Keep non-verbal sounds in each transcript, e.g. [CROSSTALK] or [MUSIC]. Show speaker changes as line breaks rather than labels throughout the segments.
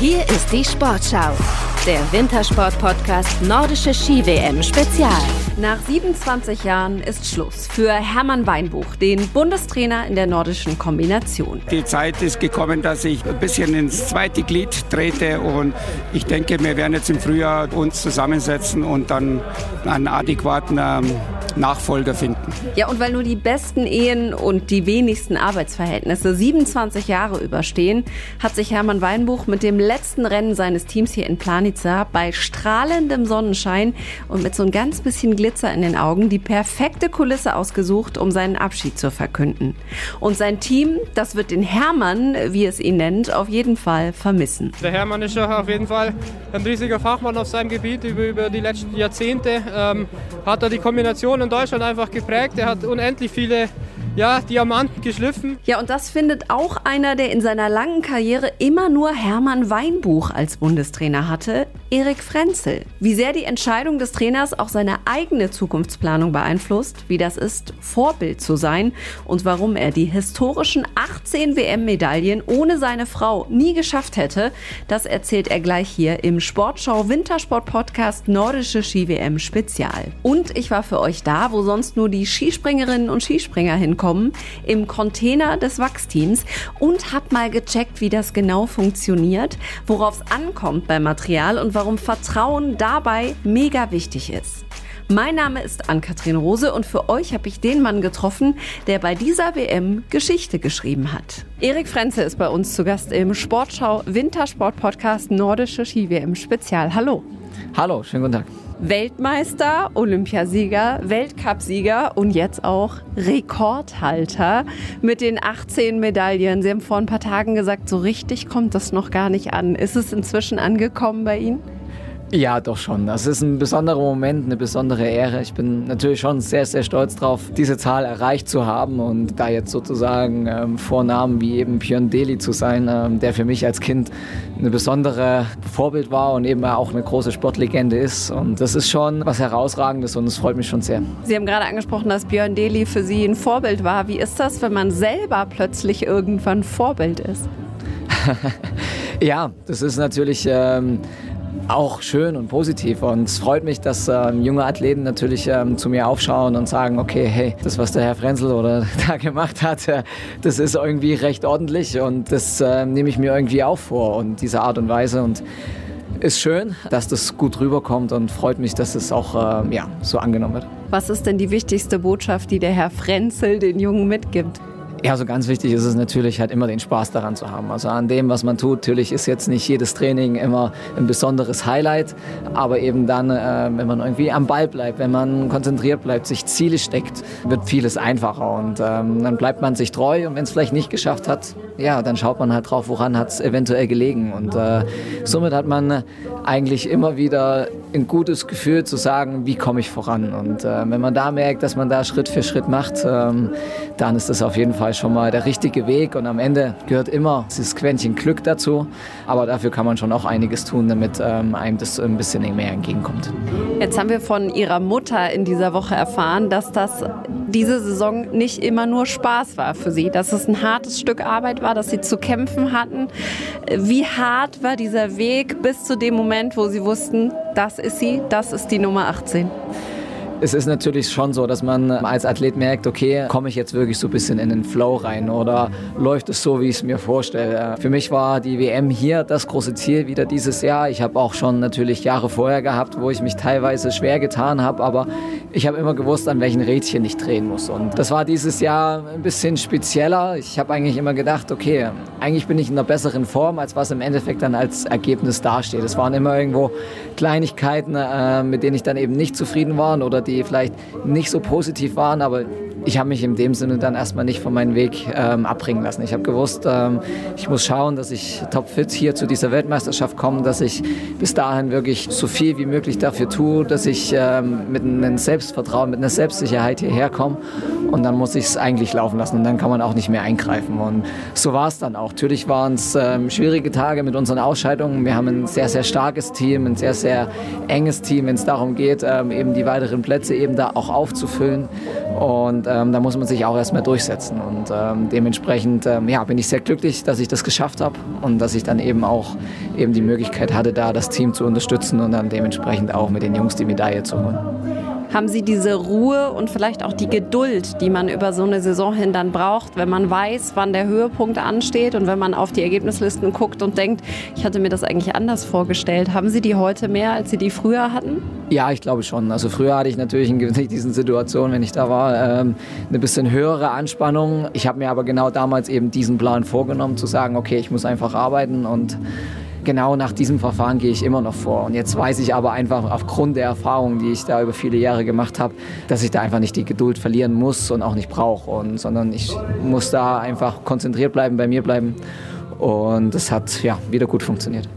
Hier ist die Sportschau, der Wintersport-Podcast Nordische Ski-WM Spezial.
Nach 27 Jahren ist Schluss für Hermann Weinbuch, den Bundestrainer in der nordischen Kombination.
Die Zeit ist gekommen, dass ich ein bisschen ins zweite Glied trete und ich denke, wir werden jetzt im Frühjahr uns zusammensetzen und dann einen adäquaten ähm, Nachfolger finden.
Ja, und weil nur die besten Ehen und die wenigsten Arbeitsverhältnisse 27 Jahre überstehen, hat sich Hermann Weinbuch mit dem letzten Rennen seines Teams hier in Planica bei strahlendem Sonnenschein und mit so ein ganz bisschen Glitzer in den Augen die perfekte Kulisse ausgesucht, um seinen Abschied zu verkünden. Und sein Team, das wird den Hermann, wie es ihn nennt, auf jeden Fall vermissen.
Der Hermann ist ja auf jeden Fall ein riesiger Fachmann auf seinem Gebiet über, über die letzten Jahrzehnte. Ähm, hat er die Kombination in Deutschland einfach geprägt. Er hat unendlich viele ja, Diamanten geschliffen.
Ja, und das findet auch einer, der in seiner langen Karriere immer nur Hermann Weinbuch als Bundestrainer hatte, Erik Frenzel. Wie sehr die Entscheidung des Trainers auch seine eigene Zukunftsplanung beeinflusst, wie das ist, Vorbild zu sein und warum er die historischen 18 WM-Medaillen ohne seine Frau nie geschafft hätte, das erzählt er gleich hier im Sportschau Wintersport Podcast Nordische Ski-WM Spezial. Und ich war für euch da, wo sonst nur die Skispringerinnen und Skispringer hinkommen im Container des Wachsteams und habe mal gecheckt, wie das genau funktioniert, worauf es ankommt beim Material und warum Vertrauen dabei mega wichtig ist. Mein Name ist Ann-Kathrin Rose und für euch habe ich den Mann getroffen, der bei dieser WM Geschichte geschrieben hat. Erik Frenze ist bei uns zu Gast im Sportschau Wintersport Podcast Nordische Ski-WM Spezial. Hallo.
Hallo, schönen guten Tag.
Weltmeister, Olympiasieger, Weltcupsieger und jetzt auch Rekordhalter mit den 18 Medaillen. Sie haben vor ein paar Tagen gesagt, so richtig kommt das noch gar nicht an. Ist es inzwischen angekommen bei Ihnen?
Ja, doch schon. Das ist ein besonderer Moment, eine besondere Ehre. Ich bin natürlich schon sehr, sehr stolz drauf, diese Zahl erreicht zu haben und da jetzt sozusagen ähm, Vornamen wie eben Björn Deli zu sein, ähm, der für mich als Kind eine besondere Vorbild war und eben auch eine große Sportlegende ist. Und das ist schon was Herausragendes und es freut mich schon sehr.
Sie haben gerade angesprochen, dass Björn Deli für Sie ein Vorbild war. Wie ist das, wenn man selber plötzlich irgendwann Vorbild ist? [LAUGHS]
ja, das ist natürlich... Ähm, auch schön und positiv. Und es freut mich, dass ähm, junge Athleten natürlich ähm, zu mir aufschauen und sagen, okay, hey, das, was der Herr Frenzel oder [LAUGHS] da gemacht hat, äh, das ist irgendwie recht ordentlich und das äh, nehme ich mir irgendwie auch vor und diese Art und Weise. Und ist schön, dass das gut rüberkommt und freut mich, dass es auch äh, ja, so angenommen wird.
Was ist denn die wichtigste Botschaft, die der Herr Frenzel den Jungen mitgibt?
Ja, so ganz wichtig ist es natürlich halt immer den Spaß daran zu haben. Also an dem, was man tut. Natürlich ist jetzt nicht jedes Training immer ein besonderes Highlight, aber eben dann, äh, wenn man irgendwie am Ball bleibt, wenn man konzentriert bleibt, sich Ziele steckt, wird vieles einfacher und ähm, dann bleibt man sich treu und wenn es vielleicht nicht geschafft hat, ja, dann schaut man halt drauf, woran hat es eventuell gelegen und äh, somit hat man eigentlich immer wieder ein gutes Gefühl zu sagen, wie komme ich voran und äh, wenn man da merkt, dass man da Schritt für Schritt macht, ähm, dann ist das auf jeden Fall schon mal der richtige Weg und am Ende gehört immer dieses Quäntchen Glück dazu. Aber dafür kann man schon auch einiges tun, damit ähm, einem das ein bisschen mehr entgegenkommt.
Jetzt haben wir von Ihrer Mutter in dieser Woche erfahren, dass das diese Saison nicht immer nur Spaß war für Sie, dass es ein hartes Stück Arbeit war, dass Sie zu kämpfen hatten. Wie hart war dieser Weg bis zu dem Moment, wo Sie wussten, das ist sie, das ist die Nummer 18?
Es ist natürlich schon so, dass man als Athlet merkt, okay, komme ich jetzt wirklich so ein bisschen in den Flow rein oder läuft es so, wie ich es mir vorstelle. Für mich war die WM hier das große Ziel wieder dieses Jahr. Ich habe auch schon natürlich Jahre vorher gehabt, wo ich mich teilweise schwer getan habe, aber ich habe immer gewusst, an welchen Rädchen ich drehen muss. Und das war dieses Jahr ein bisschen spezieller. Ich habe eigentlich immer gedacht, okay, eigentlich bin ich in einer besseren Form, als was im Endeffekt dann als Ergebnis dasteht. Es waren immer irgendwo Kleinigkeiten, äh, mit denen ich dann eben nicht zufrieden war oder die vielleicht nicht so positiv waren, aber ich habe mich in dem Sinne dann erstmal nicht von meinem Weg ähm, abbringen lassen. Ich habe gewusst, ähm, ich muss schauen, dass ich topfit hier zu dieser Weltmeisterschaft komme, dass ich bis dahin wirklich so viel wie möglich dafür tue, dass ich ähm, mit einem Selbstvertrauen, mit einer Selbstsicherheit hierher komme und dann muss ich es eigentlich laufen lassen und dann kann man auch nicht mehr eingreifen. Und so war es dann auch. Natürlich waren es ähm, schwierige Tage mit unseren Ausscheidungen. Wir haben ein sehr, sehr starkes Team, ein sehr, sehr enges Team, wenn es darum geht, ähm, eben die weiteren Plätze eben da auch aufzufüllen. Und ähm, da muss man sich auch erstmal durchsetzen. Und ähm, dementsprechend ähm, ja, bin ich sehr glücklich, dass ich das geschafft habe und dass ich dann eben auch eben die Möglichkeit hatte, da das Team zu unterstützen und dann dementsprechend auch mit den Jungs die Medaille zu holen
haben Sie diese Ruhe und vielleicht auch die Geduld, die man über so eine Saison hin dann braucht, wenn man weiß, wann der Höhepunkt ansteht und wenn man auf die Ergebnislisten guckt und denkt, ich hatte mir das eigentlich anders vorgestellt. Haben Sie die heute mehr, als Sie die früher hatten?
Ja, ich glaube schon. Also früher hatte ich natürlich in [LAUGHS] diesen Situationen, wenn ich da war, ähm, eine bisschen höhere Anspannung. Ich habe mir aber genau damals eben diesen Plan vorgenommen, zu sagen, okay, ich muss einfach arbeiten und genau nach diesem Verfahren gehe ich immer noch vor. Und jetzt weiß ich aber einfach aufgrund der Erfahrungen, die ich da über viele Jahre gemacht habe, dass ich da einfach nicht die Geduld verlieren muss und auch nicht brauche, sondern ich muss da einfach konzentriert bleiben, bei mir bleiben. Und es hat ja wieder gut funktioniert.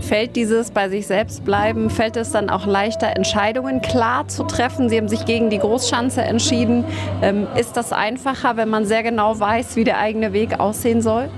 Fällt dieses bei sich selbst bleiben, fällt es dann auch leichter, Entscheidungen klar zu treffen? Sie haben sich gegen die Großschanze entschieden. Ähm, ist das einfacher, wenn man sehr genau weiß, wie der eigene Weg aussehen soll?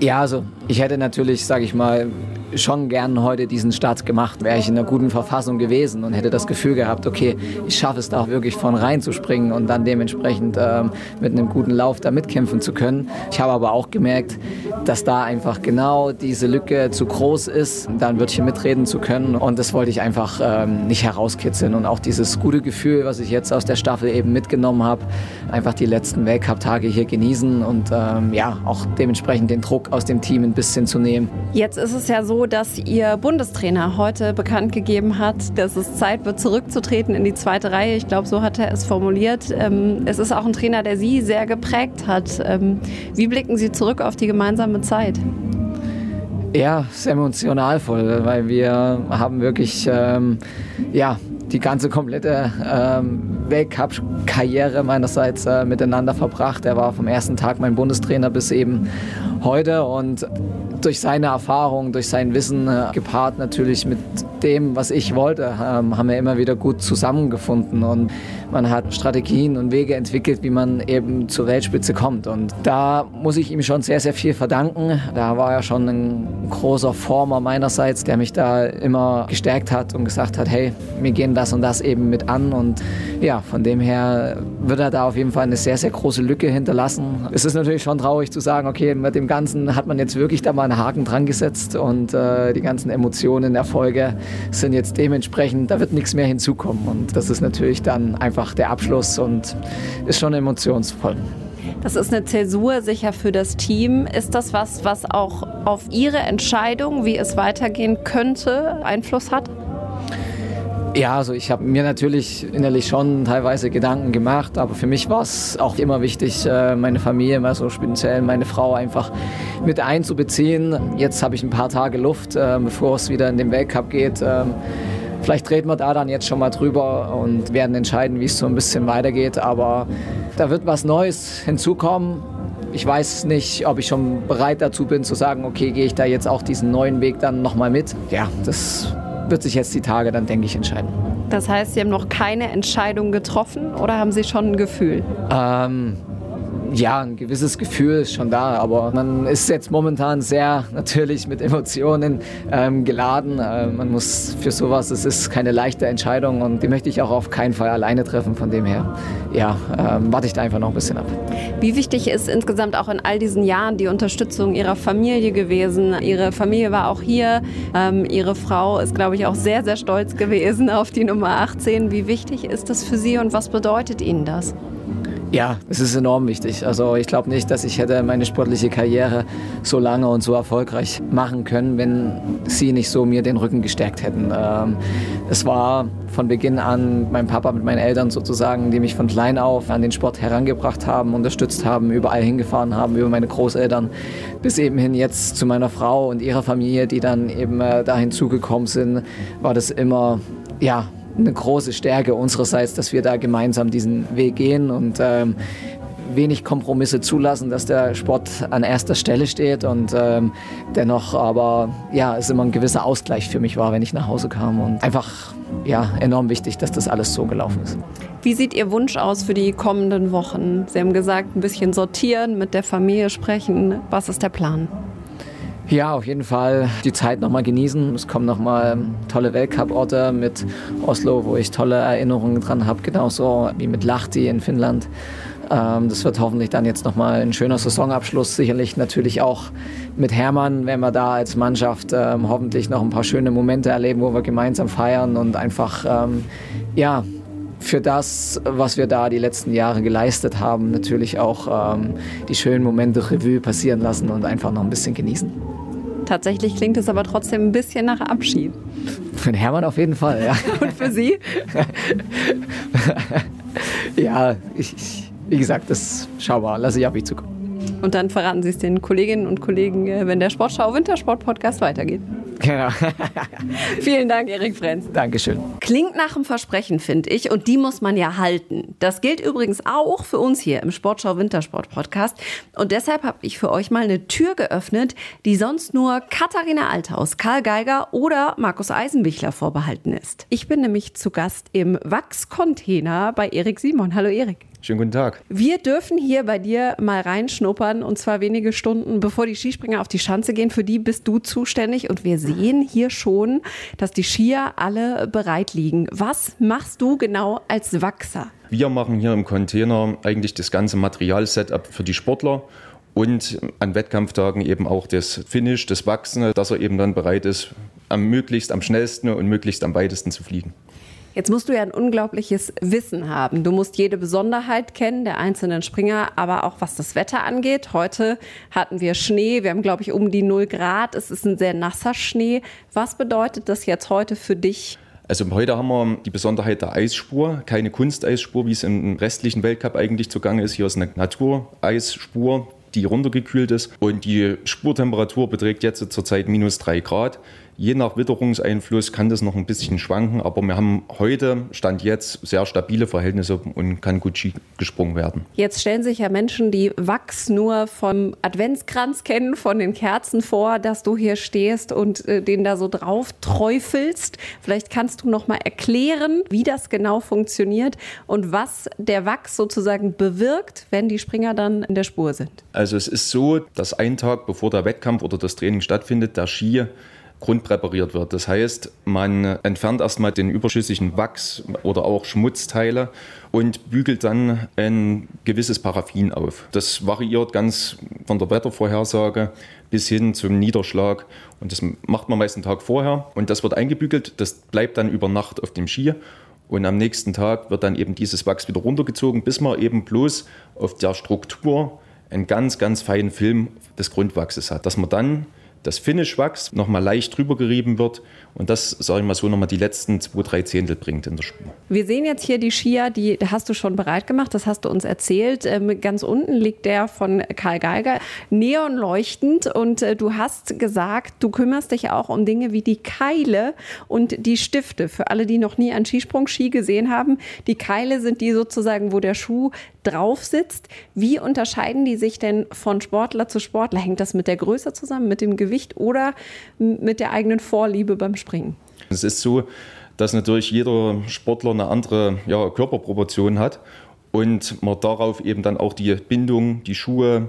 Ja, also ich hätte natürlich, sage ich mal, schon gern heute diesen Start gemacht. Wäre ich in einer guten Verfassung gewesen und hätte das Gefühl gehabt, okay, ich schaffe es da auch wirklich von rein zu springen und dann dementsprechend ähm, mit einem guten Lauf da mitkämpfen zu können. Ich habe aber auch gemerkt, dass da einfach genau diese Lücke zu groß ist, da ein Wörtchen mitreden zu können und das wollte ich einfach ähm, nicht herauskitzeln und auch dieses gute Gefühl, was ich jetzt aus der Staffel eben mitgenommen habe, einfach die letzten Weltcup-Tage hier genießen und ähm, ja, auch dementsprechend den Druck aus dem Team ein bisschen zu nehmen.
Jetzt ist es ja so, dass Ihr Bundestrainer heute bekannt gegeben hat, dass es Zeit wird, zurückzutreten in die zweite Reihe. Ich glaube, so hat er es formuliert. Ähm, es ist auch ein Trainer, der Sie sehr geprägt hat. Ähm, wie blicken Sie zurück auf die gemeinsame Zeit?
Ja, sehr emotional voll, weil wir haben wirklich ähm, ja, die ganze komplette ähm, Weltcup-Karriere meinerseits äh, miteinander verbracht. Er war vom ersten Tag mein Bundestrainer bis eben heute. Und durch seine Erfahrung, durch sein Wissen äh, gepaart natürlich mit dem, was ich wollte, ähm, haben wir immer wieder gut zusammengefunden und man hat Strategien und Wege entwickelt, wie man eben zur Weltspitze kommt. Und da muss ich ihm schon sehr, sehr viel verdanken. Da war er schon ein großer Former meinerseits, der mich da immer gestärkt hat und gesagt hat, hey, wir gehen das und das eben mit an. Und ja, von dem her wird er da auf jeden Fall eine sehr, sehr große Lücke hinterlassen. Es ist natürlich schon traurig zu sagen, okay, mit dem Ganzen hat man jetzt wirklich da mal einen Haken dran gesetzt und äh, die ganzen Emotionen, Erfolge sind jetzt dementsprechend, da wird nichts mehr hinzukommen. Und das ist natürlich dann einfach der Abschluss und ist schon emotionsvoll.
Das ist eine Zäsur sicher für das Team. Ist das was, was auch auf Ihre Entscheidung, wie es weitergehen könnte, Einfluss hat?
Ja, also ich habe mir natürlich innerlich schon teilweise Gedanken gemacht, aber für mich war es auch immer wichtig, äh, meine Familie, also speziell meine Frau einfach mit einzubeziehen. Jetzt habe ich ein paar Tage Luft, äh, bevor es wieder in den Weltcup geht. Ähm, vielleicht reden wir da dann jetzt schon mal drüber und werden entscheiden, wie es so ein bisschen weitergeht. Aber da wird was Neues hinzukommen. Ich weiß nicht, ob ich schon bereit dazu bin zu sagen, okay, gehe ich da jetzt auch diesen neuen Weg dann nochmal mit. Ja, das wird sich jetzt die Tage dann, denke ich, entscheiden.
Das heißt, Sie haben noch keine Entscheidung getroffen oder haben Sie schon ein Gefühl?
Ähm, ja, ein gewisses Gefühl ist schon da, aber man ist jetzt momentan sehr natürlich mit Emotionen ähm, geladen. Äh, man muss für sowas, es ist keine leichte Entscheidung und die möchte ich auch auf keinen Fall alleine treffen. Von dem her, ja, ähm, warte ich da einfach noch ein bisschen ab.
Wie wichtig ist insgesamt auch in all diesen Jahren die Unterstützung Ihrer Familie gewesen? Ihre Familie war auch hier. Ähm, ihre Frau ist, glaube ich, auch sehr, sehr stolz gewesen auf die Nummer 18. Wie wichtig ist das für Sie und was bedeutet Ihnen das?
Ja, es ist enorm wichtig. Also ich glaube nicht, dass ich hätte meine sportliche Karriere so lange und so erfolgreich machen können, wenn sie nicht so mir den Rücken gestärkt hätten. Ähm, es war von Beginn an mein Papa mit meinen Eltern sozusagen, die mich von klein auf an den Sport herangebracht haben, unterstützt haben, überall hingefahren haben, über meine Großeltern, bis eben hin jetzt zu meiner Frau und ihrer Familie, die dann eben äh, dahin zugekommen sind, war das immer, ja, eine große Stärke unsererseits, dass wir da gemeinsam diesen Weg gehen und ähm, wenig Kompromisse zulassen, dass der Sport an erster Stelle steht und ähm, dennoch aber ja, es immer ein gewisser Ausgleich für mich war, wenn ich nach Hause kam und einfach ja, enorm wichtig, dass das alles so gelaufen ist.
Wie sieht Ihr Wunsch aus für die kommenden Wochen? Sie haben gesagt, ein bisschen sortieren, mit der Familie sprechen. Was ist der Plan?
Ja, auf jeden Fall die Zeit nochmal genießen. Es kommen nochmal tolle Weltcup-Orte mit Oslo, wo ich tolle Erinnerungen dran habe, genauso wie mit Lahti in Finnland. Ähm, das wird hoffentlich dann jetzt nochmal ein schöner Saisonabschluss. Sicherlich natürlich auch mit Hermann, wenn wir da als Mannschaft ähm, hoffentlich noch ein paar schöne Momente erleben, wo wir gemeinsam feiern und einfach, ähm, ja, für das, was wir da die letzten Jahre geleistet haben, natürlich auch ähm, die schönen Momente Revue passieren lassen und einfach noch ein bisschen genießen.
Tatsächlich klingt es aber trotzdem ein bisschen nach Abschied.
Für den Hermann auf jeden Fall, ja. [LAUGHS]
Und für Sie? [LAUGHS]
ja, ich, wie gesagt, das schau mal, lasse ich auf mich zukommen.
Und dann verraten Sie es den Kolleginnen und Kollegen, äh, wenn der Sportschau Wintersport Podcast weitergeht.
Genau. [LAUGHS]
Vielen Dank, Erik Frenz.
Dankeschön.
Klingt nach einem Versprechen, finde ich, und die muss man ja halten. Das gilt übrigens auch für uns hier im Sportschau Wintersport Podcast. Und deshalb habe ich für euch mal eine Tür geöffnet, die sonst nur Katharina Althaus, Karl Geiger oder Markus Eisenbichler vorbehalten ist. Ich bin nämlich zu Gast im Wachscontainer bei Erik Simon. Hallo Erik.
Schönen guten Tag.
Wir dürfen hier bei dir mal reinschnuppern und zwar wenige Stunden bevor die Skispringer auf die Schanze gehen. Für die bist du zuständig und wir sehen hier schon, dass die Skier alle bereit liegen. Was machst du genau als Wachser?
Wir machen hier im Container eigentlich das ganze Material-Setup für die Sportler und an Wettkampftagen eben auch das Finish, das Wachsen, dass er eben dann bereit ist, am möglichst am schnellsten und möglichst am weitesten zu fliegen.
Jetzt musst du ja ein unglaubliches Wissen haben. Du musst jede Besonderheit kennen der einzelnen Springer, aber auch was das Wetter angeht. Heute hatten wir Schnee. Wir haben, glaube ich, um die 0 Grad. Es ist ein sehr nasser Schnee. Was bedeutet das jetzt heute für dich?
Also heute haben wir die Besonderheit der Eisspur, keine Kunsteisspur, wie es im restlichen Weltcup eigentlich zugange ist. Hier ist eine Natureisspur, die runtergekühlt ist. Und die Spurtemperatur beträgt jetzt zurzeit minus 3 Grad. Je nach Witterungseinfluss kann das noch ein bisschen schwanken, aber wir haben heute, Stand jetzt, sehr stabile Verhältnisse und kann gut Ski gesprungen werden.
Jetzt stellen sich ja Menschen, die Wachs nur vom Adventskranz kennen, von den Kerzen vor, dass du hier stehst und äh, den da so drauf träufelst. Vielleicht kannst du noch mal erklären, wie das genau funktioniert und was der Wachs sozusagen bewirkt, wenn die Springer dann in der Spur sind.
Also es ist so, dass ein Tag bevor der Wettkampf oder das Training stattfindet, der Ski grundpräpariert wird. Das heißt, man entfernt erstmal den überschüssigen Wachs oder auch Schmutzteile und bügelt dann ein gewisses Paraffin auf. Das variiert ganz von der Wettervorhersage bis hin zum Niederschlag. Und das macht man meist einen Tag vorher. Und das wird eingebügelt. Das bleibt dann über Nacht auf dem Ski. Und am nächsten Tag wird dann eben dieses Wachs wieder runtergezogen, bis man eben bloß auf der Struktur einen ganz, ganz feinen Film des Grundwachses hat. Dass man dann das Finish-Wachs nochmal leicht drüber gerieben wird und das, sage ich mal so, nochmal die letzten zwei, drei Zehntel bringt in der Spur.
Wir sehen jetzt hier die Skier, die hast du schon bereit gemacht, das hast du uns erzählt. Ähm, ganz unten liegt der von Karl Geiger, neonleuchtend und äh, du hast gesagt, du kümmerst dich auch um Dinge wie die Keile und die Stifte. Für alle, die noch nie einen Skisprung-Ski gesehen haben, die Keile sind die sozusagen, wo der Schuh drauf sitzt. Wie unterscheiden die sich denn von Sportler zu Sportler? Hängt das mit der Größe zusammen, mit dem Gewicht oder mit der eigenen Vorliebe beim Springen?
Es ist so, dass natürlich jeder Sportler eine andere ja, Körperproportion hat und man darauf eben dann auch die Bindung, die Schuhe,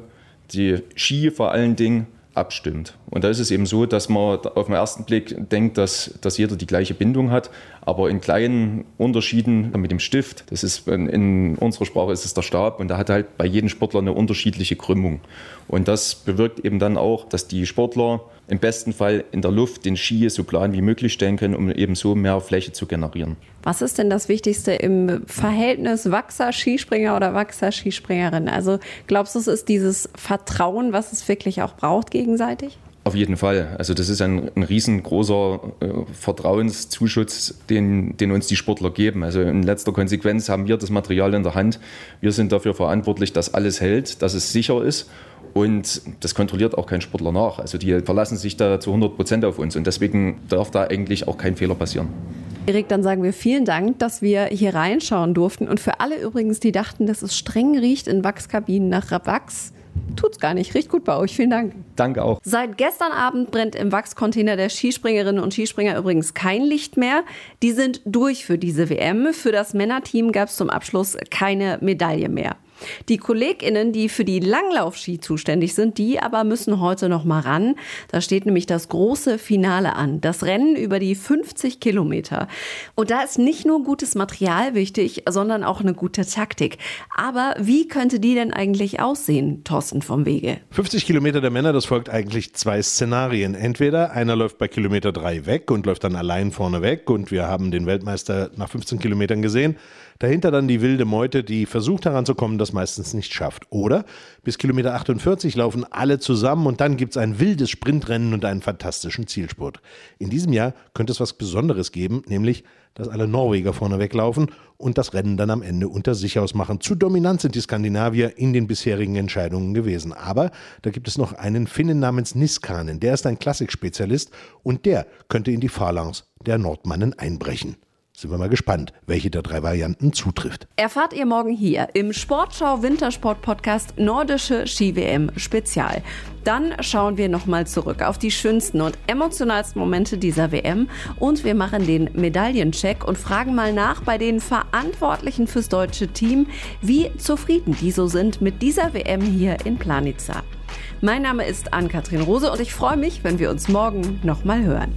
die Ski vor allen Dingen abstimmt. Und da ist es eben so, dass man auf den ersten Blick denkt, dass, dass jeder die gleiche Bindung hat, aber in kleinen Unterschieden mit dem Stift, das ist in, in unserer Sprache ist es der Stab und da hat halt bei jedem Sportler eine unterschiedliche Krümmung. Und das bewirkt eben dann auch, dass die Sportler im besten Fall in der Luft den Ski so plan wie möglich stellen können, um eben so mehr Fläche zu generieren.
Was ist denn das Wichtigste im Verhältnis Wachser-Skispringer oder Wachser-Skispringerin? Also glaubst du, es ist dieses Vertrauen, was es wirklich auch braucht gegenseitig?
Auf jeden Fall. Also das ist ein, ein riesengroßer äh, Vertrauenszuschuss, den, den uns die Sportler geben. Also in letzter Konsequenz haben wir das Material in der Hand. Wir sind dafür verantwortlich, dass alles hält, dass es sicher ist. Und das kontrolliert auch kein Sportler nach. Also die verlassen sich da zu 100 Prozent auf uns. Und deswegen darf da eigentlich auch kein Fehler passieren.
Erik, dann sagen wir vielen Dank, dass wir hier reinschauen durften. Und für alle übrigens, die dachten, dass es streng riecht in Wachskabinen nach Wachs, tut's gar nicht. Riecht gut bei euch. Vielen Dank.
Danke auch.
Seit gestern Abend brennt im Wachscontainer der Skispringerinnen und Skispringer übrigens kein Licht mehr. Die sind durch für diese WM. Für das Männerteam gab es zum Abschluss keine Medaille mehr. Die KollegInnen, die für die Langlaufski zuständig sind, die aber müssen heute noch mal ran. Da steht nämlich das große Finale an. Das Rennen über die 50 Kilometer. Und da ist nicht nur gutes Material wichtig, sondern auch eine gute Taktik. Aber wie könnte die denn eigentlich aussehen, Thorsten vom Wege?
50 Kilometer der Männer, das folgt eigentlich zwei Szenarien. Entweder einer läuft bei Kilometer drei weg und läuft dann allein vorne weg und wir haben den Weltmeister nach 15 Kilometern gesehen. Dahinter dann die wilde Meute, die versucht heranzukommen, das meistens nicht schafft. Oder bis Kilometer 48 laufen alle zusammen und dann gibt es ein wildes Sprintrennen und einen fantastischen Zielspurt. In diesem Jahr könnte es was Besonderes geben, nämlich dass alle Norweger vorne weglaufen und das Rennen dann am Ende unter sich ausmachen. Zu dominant sind die Skandinavier in den bisherigen Entscheidungen gewesen. Aber da gibt es noch einen Finnen namens Niskanen, der ist ein Klassikspezialist und der könnte in die Phalanx der Nordmannen einbrechen. Sind wir mal gespannt, welche der drei Varianten zutrifft.
Erfahrt ihr morgen hier im Sportschau Wintersport Podcast Nordische Ski-WM Spezial. Dann schauen wir nochmal zurück auf die schönsten und emotionalsten Momente dieser WM und wir machen den Medaillencheck und fragen mal nach bei den Verantwortlichen fürs deutsche Team, wie zufrieden die so sind mit dieser WM hier in Planica. Mein Name ist Ann-Kathrin Rose und ich freue mich, wenn wir uns morgen nochmal hören.